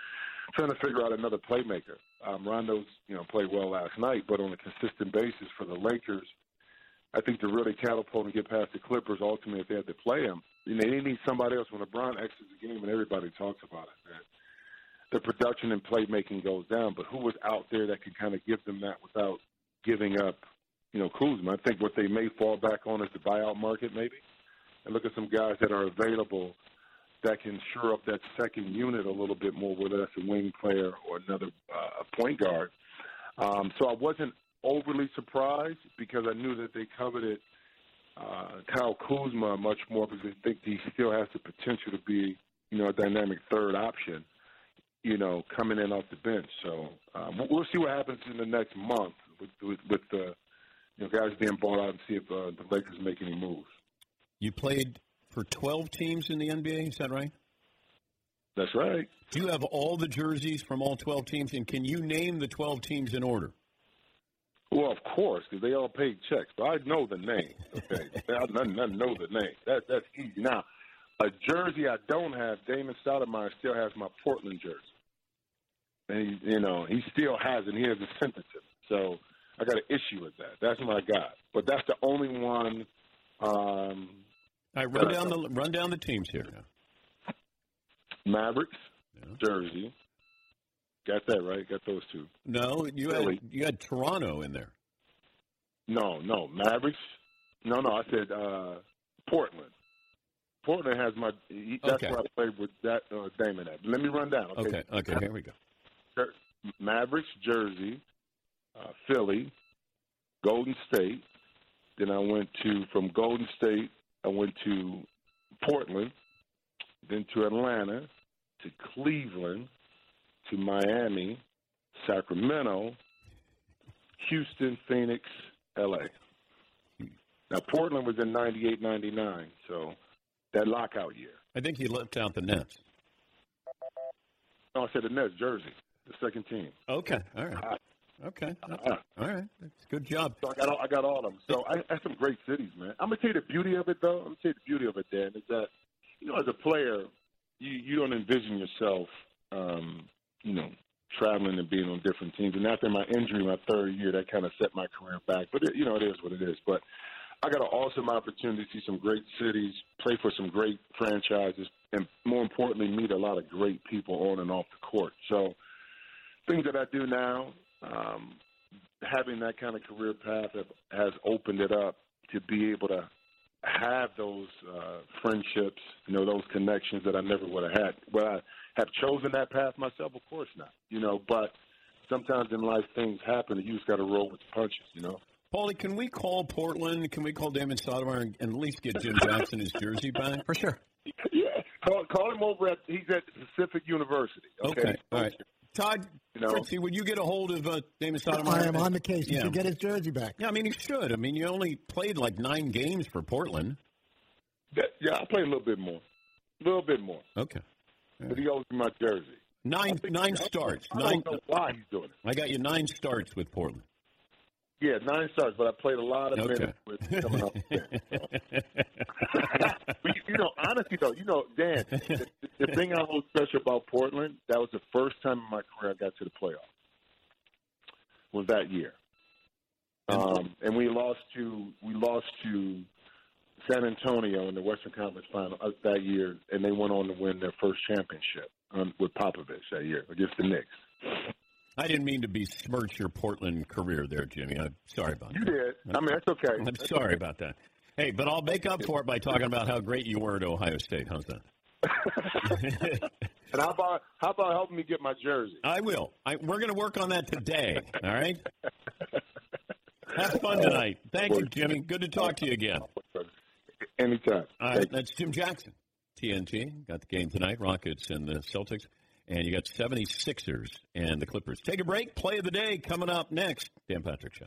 [SPEAKER 14] trying to figure out another playmaker. Um, Rondo's, you know, played well last night, but on a consistent basis for the Lakers, I think to really catapult and get past the Clippers, ultimately, if they have to play him, you know, they need somebody else. When LeBron exits the game, and everybody talks about it, that the production and playmaking goes down. But who was out there that could kind of give them that without giving up, you know, Kuzma? I think what they may fall back on is the buyout market, maybe, and look at some guys that are available that can shore up that second unit a little bit more, whether that's a wing player or another uh, point guard. Um, so I wasn't overly surprised because I knew that they coveted uh, Kyle Kuzma much more because I think he still has the potential to be, you know, a dynamic third option, you know, coming in off the bench. So um, we'll- see what happens in the next month with with, with the you know guys being bought out and see if uh, the Lakers make any moves.
[SPEAKER 8] You played for 12 teams in the NBA, is that right?
[SPEAKER 14] That's right.
[SPEAKER 8] Do you have all the jerseys from all 12 teams, and can you name the 12 teams in order?
[SPEAKER 14] Well, of course, because they all paid checks, but I know the name. Okay, I, I, know the name. That that's easy. Now, a jersey I don't have. Damon Stoudemire still has my Portland jersey, and he, you know he still has it. He hasn't sent it to me, so I got an issue with that. That's my guy, but that's the only one. Um,
[SPEAKER 8] All right, run down the run down the teams here.
[SPEAKER 14] Mavericks jersey. Got that right. Got those two.
[SPEAKER 8] No, you had you had Toronto in there.
[SPEAKER 14] No, no, Mavericks. No, no, I said uh, Portland. Portland has my. he- That's
[SPEAKER 8] Okay.
[SPEAKER 14] where I played with that uh, Damon at. Let me run down. Okay.
[SPEAKER 8] Okay, okay, here we go.
[SPEAKER 14] Mavericks, Jersey, uh, Philly, Golden State. Then I went to from Golden State. I went to Portland, then to Atlanta, to Cleveland, to Miami, Sacramento, Houston, Phoenix, L.A. Now Portland was in '98, '99, so that lockout year.
[SPEAKER 8] I think he left out the Nets.
[SPEAKER 14] No, I said the Nets, Jersey, the second team.
[SPEAKER 8] Okay, all right. Okay,
[SPEAKER 14] Uh,
[SPEAKER 8] all right. That's good job.
[SPEAKER 14] So I got all, I got all of them. So I, I have some great cities, man. I'm gonna tell you the beauty of it, though. I'm gonna tell you the beauty of it, Dan, is that you know, as a player, you you don't envision yourself, um, you know, traveling and being on different teams. And after my injury, my third year, that kind of set my career back. But it, you know, it is what it is. But I got an awesome opportunity to see some great cities, play for some great franchises, and more importantly, meet a lot of great people on and off the court. So things that I do now, um, having that kind of career path have, has opened it up to be able to have those uh, friendships, you know, those connections that I never would have had. Would I have chosen that path myself? Of course not. You know, but sometimes in life things happen, and you just got to roll with the punches. You know.
[SPEAKER 8] Paulie, can we call Portland? Can we call Damon Stoudemire and, and at least get Jim Jackson his jersey back?
[SPEAKER 11] For sure.
[SPEAKER 14] Yeah, call, call him over at he's at Pacific University. Okay,
[SPEAKER 8] Okay, all right. Todd,
[SPEAKER 14] You know?
[SPEAKER 8] Fritzy, would you get a hold of uh, Damon Stoudemire?
[SPEAKER 13] I am on the case. He
[SPEAKER 8] Yeah.
[SPEAKER 13] should get his jersey back.
[SPEAKER 8] Yeah, I mean, he should. I mean, you only played like nine games for Portland.
[SPEAKER 14] That, yeah, I played a little bit more, a little bit more,
[SPEAKER 8] Okay.
[SPEAKER 14] but he owes me my jersey.
[SPEAKER 8] Nine nine starts.
[SPEAKER 14] I
[SPEAKER 8] Nine.
[SPEAKER 14] don't know why he's doing it.
[SPEAKER 8] I got you nine starts with Portland.
[SPEAKER 14] Yeah, nine starts, but I played a lot of
[SPEAKER 8] Okay.
[SPEAKER 14] minutes with coming up. You, you know, honestly though, you know, Dan, the, the thing I hold special about Portland, that was the first time in my career I got to the playoffs. Was that year, um, and we lost to we lost to San Antonio in the Western Conference Final uh, that year, and they went on to win their first championship um, with Popovich that year against the Knicks.
[SPEAKER 8] I didn't mean to besmirch your Portland career there, Jimmy. I'm sorry about
[SPEAKER 14] You
[SPEAKER 8] that.
[SPEAKER 14] did. I mean, that's okay.
[SPEAKER 8] I'm
[SPEAKER 14] That's
[SPEAKER 8] sorry
[SPEAKER 14] okay.
[SPEAKER 8] about that. Hey, but I'll make up for it by talking about how great you were at Ohio State. How's that?
[SPEAKER 14] And how about how about helping me get my jersey?
[SPEAKER 8] I will. I, we're going to work on that today. All right. Have fun tonight. Thank you, Jimmy. Good to talk to you again.
[SPEAKER 14] Anytime.
[SPEAKER 8] All right, that's Jim Jackson. TNT got the game tonight. Rockets and the Celtics. And you got 76ers and the Clippers. Take a break. Play of the day coming up next. Dan Patrick Show.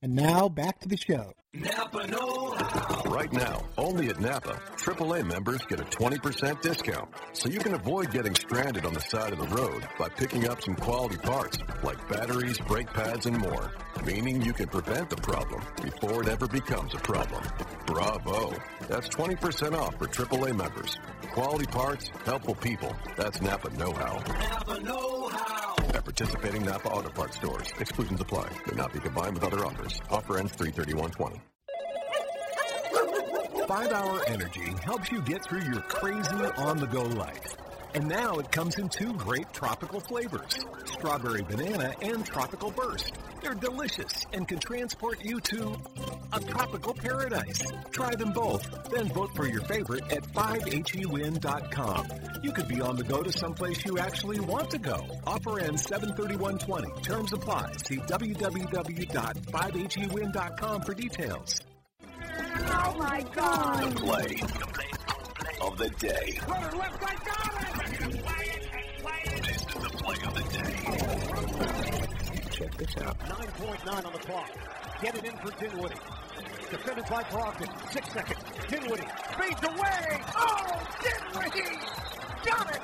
[SPEAKER 13] And now back to the show.
[SPEAKER 5] Napa Know How.
[SPEAKER 6] Right now, only at Napa, AAA members get a 20% discount. So you can avoid getting stranded on the side of the road by picking up some quality parts like batteries, brake pads, and more. Meaning you can prevent the problem before it ever becomes a problem. Bravo. That's 20% off for AAA members. Quality parts, helpful people. That's Napa know-how.
[SPEAKER 5] Napa Know How.
[SPEAKER 6] At participating Napa Auto Parts stores. Exclusions apply. May not be combined with other offers. Offer ends 33120.
[SPEAKER 9] Five Hour Energy helps you get through your crazy on the go life. And now it comes in two great tropical flavors strawberry banana and tropical burst. They're delicious and can transport you to a tropical paradise. Try them both, then vote for your favorite at 5hewin.com. You could be on the go to someplace you actually want to go. Offer ends 73120. Terms apply. See www.5hewin.com for details.
[SPEAKER 5] Oh my God.
[SPEAKER 7] The Play of the day. Is the play of the day. Check this out.
[SPEAKER 15] 9.9 on the clock. Get it in for Dinwiddie. Defended by Brogdon. Six seconds. Dinwiddie fades away. Oh, Dinwiddie! Got it!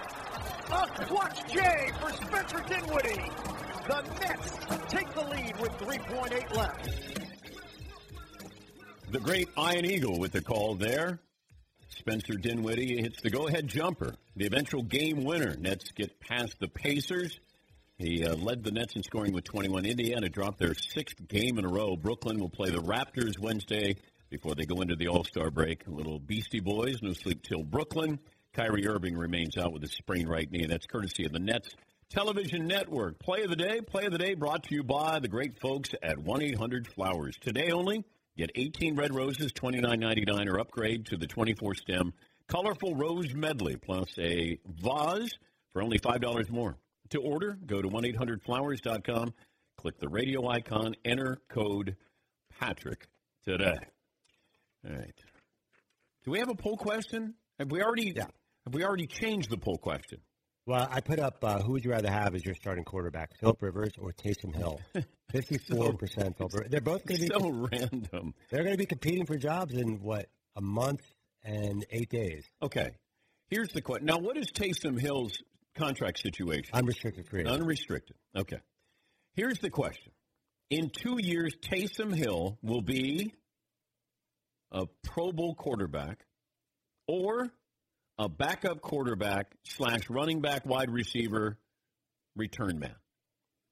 [SPEAKER 15] A clutch J for Spencer Dinwiddie. The Nets take the lead with 3.8 left.
[SPEAKER 8] The great Ian Eagle with the call there. Spencer Dinwiddie hits the go-ahead jumper. The eventual game winner. Nets get past the Pacers. He uh, led the Nets in scoring with 21. Indiana dropped their sixth game in a row. Brooklyn will play the Raptors Wednesday before they go into the All-Star break. A Little Beastie Boys, no sleep till Brooklyn. Kyrie Irving remains out with a sprained right knee. That's courtesy of the Nets Television Network. Play of the day. Play of the day brought to you by the great folks at 1-800-Flowers. Today only, get 18 red roses, $29.99, or upgrade to the 24-stem colorful rose medley, plus a vase for only $5 more. To order, go to 1-800-Flowers.com, click the radio icon, enter code Patrick today. All right. Do we have a poll question? Have we already? Have we already changed the poll question?
[SPEAKER 12] Well, I put up uh, who would you rather have as your starting quarterback, Philip Rivers or Taysom Hill? Fifty-four percent Philip. They're both going to be
[SPEAKER 8] So random.
[SPEAKER 12] They're going to be competing for jobs in what a month and eight days.
[SPEAKER 8] Okay. Here's the question. Now, what is Taysom Hill's contract situation?
[SPEAKER 12] Unrestricted free. agent.
[SPEAKER 8] Unrestricted. Okay. Here's the question. In two years, Taysom Hill will be a Pro Bowl quarterback or a backup quarterback slash running back wide receiver return man.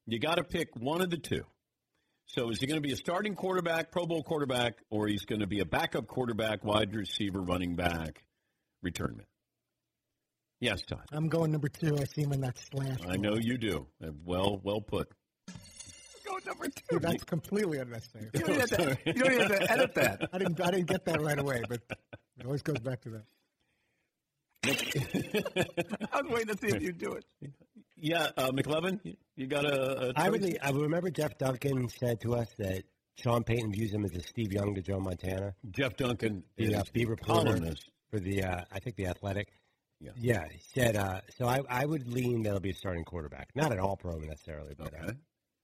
[SPEAKER 8] You got to pick one of the two. So is he going to be a starting quarterback, Pro Bowl quarterback, or he's going to be a backup quarterback, wide receiver, running back, return man? Yes, Todd.
[SPEAKER 13] I'm going number two. I see him in that slash.
[SPEAKER 8] I know you do. Uh, Well, well put.
[SPEAKER 13] Go number two. That's completely unnecessary.
[SPEAKER 8] You don't have to- you don't have to edit that.
[SPEAKER 13] I didn't. I didn't get that right away, but it always goes back to that.
[SPEAKER 11] I was waiting to see if you'd do it.
[SPEAKER 8] Yeah, uh, McLovin, you got a. a
[SPEAKER 12] I really, I remember Jeff Duncan said to us that Sean Payton views him as a Steve Young to Joe Montana.
[SPEAKER 8] Jeff Duncan
[SPEAKER 12] the
[SPEAKER 8] is
[SPEAKER 12] uh, reporter
[SPEAKER 8] columnist.
[SPEAKER 12] for the, uh, I think the Athletic.
[SPEAKER 8] Yeah.
[SPEAKER 12] yeah, he said. Uh, so I, I would lean that'll be a starting quarterback, not an All Pro necessarily, but uh,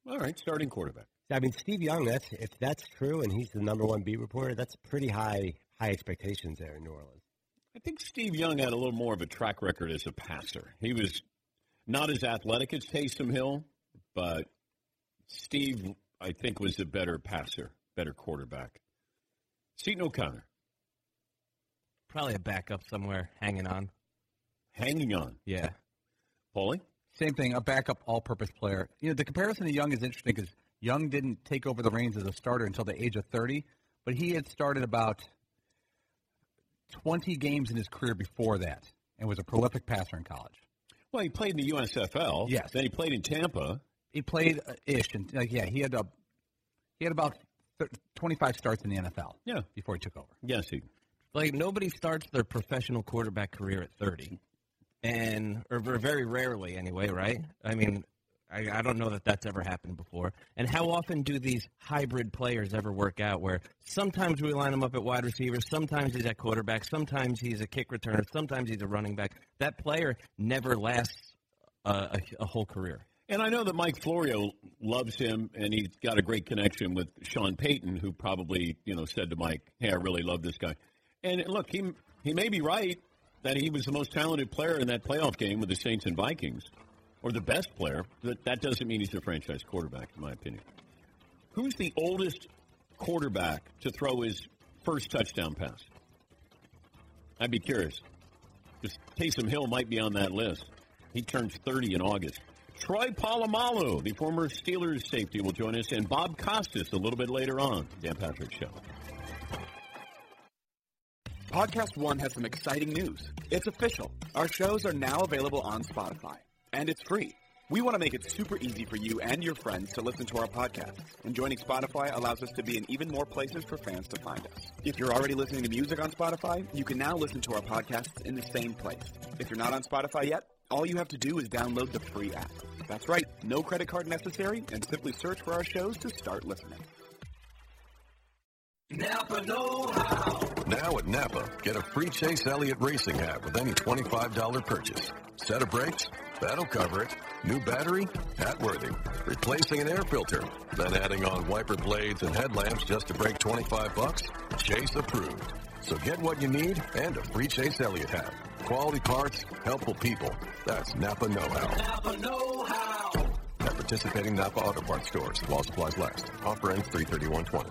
[SPEAKER 8] All right, starting quarterback.
[SPEAKER 12] I mean Steve Young. That's if that's true, and he's the number one beat reporter. That's pretty high high expectations there in New Orleans.
[SPEAKER 8] I think Steve Young had a little more of a track record as a passer. He was not as athletic as Taysom Hill, but Steve, I think, was a better passer, better quarterback. Seton O'Connor,
[SPEAKER 10] Probably a backup somewhere hanging on.
[SPEAKER 8] hanging on.
[SPEAKER 10] Yeah.
[SPEAKER 8] Paulie?
[SPEAKER 11] Same thing, a backup all-purpose player. You know, the comparison to Young is interesting because Young didn't take over the reins as a starter until the age of 30, but he had started about 20 games in his career before that and was a prolific passer in college.
[SPEAKER 8] Well, he played in the USFL.
[SPEAKER 11] Yes.
[SPEAKER 8] Then he played in Tampa.
[SPEAKER 11] He played uh, ish, and like yeah, he had a he had about th- 25 starts in the NFL.
[SPEAKER 8] Yeah.
[SPEAKER 11] before he took over.
[SPEAKER 8] Yes, he.
[SPEAKER 10] Like nobody starts their professional quarterback career at 30, and or very rarely anyway, right? I mean, I, I don't know that that's ever happened before. And how often do these hybrid players ever work out? Where sometimes we line him up at wide receiver, sometimes he's at quarterback, sometimes he's a kick returner, sometimes he's a running back. That player never lasts uh, a, a whole career.
[SPEAKER 8] And I know that Mike Florio loves him, and he's got a great connection with Sean Payton, who probably you know said to Mike, "Hey, I really love this guy." And look, he he may be right that he was the most talented player in that playoff game with the Saints and Vikings, or the best player. But that doesn't mean he's a franchise quarterback, in my opinion. Who's the oldest quarterback to throw his first touchdown pass? I'd be curious. Because Taysom Hill might be on that list. He turns 30 in August. Troy Polamalu, the former Steelers safety, will join us, and Bob Costas a little bit later on. Dan Patrick Show.
[SPEAKER 16] Podcast One has some exciting news. It's official. Our shows are now available on Spotify, and it's free. We want to make it super easy for you and your friends to listen to our podcast, and joining Spotify allows us to be in even more places for fans to find us. If you're already listening to music on Spotify, you can now listen to our podcasts in the same place. If you're not on Spotify yet, all you have to do is download the free app. That's right, no credit card necessary, and simply search for our shows to start listening.
[SPEAKER 5] Napa Know How.
[SPEAKER 6] Now at Napa, get a free Chase Elliott racing hat with any $25 purchase. Set of brakes? That'll cover it. New battery? Hat worthy. Replacing an air filter? Then adding on wiper blades and headlamps just to break 25 bucks? Chase approved. So get what you need and a free Chase Elliott hat. Quality parts, helpful people. That's Napa Know How.
[SPEAKER 5] Napa Know How.
[SPEAKER 6] At participating Napa Auto Parts stores while supplies last. Offer ends 33120.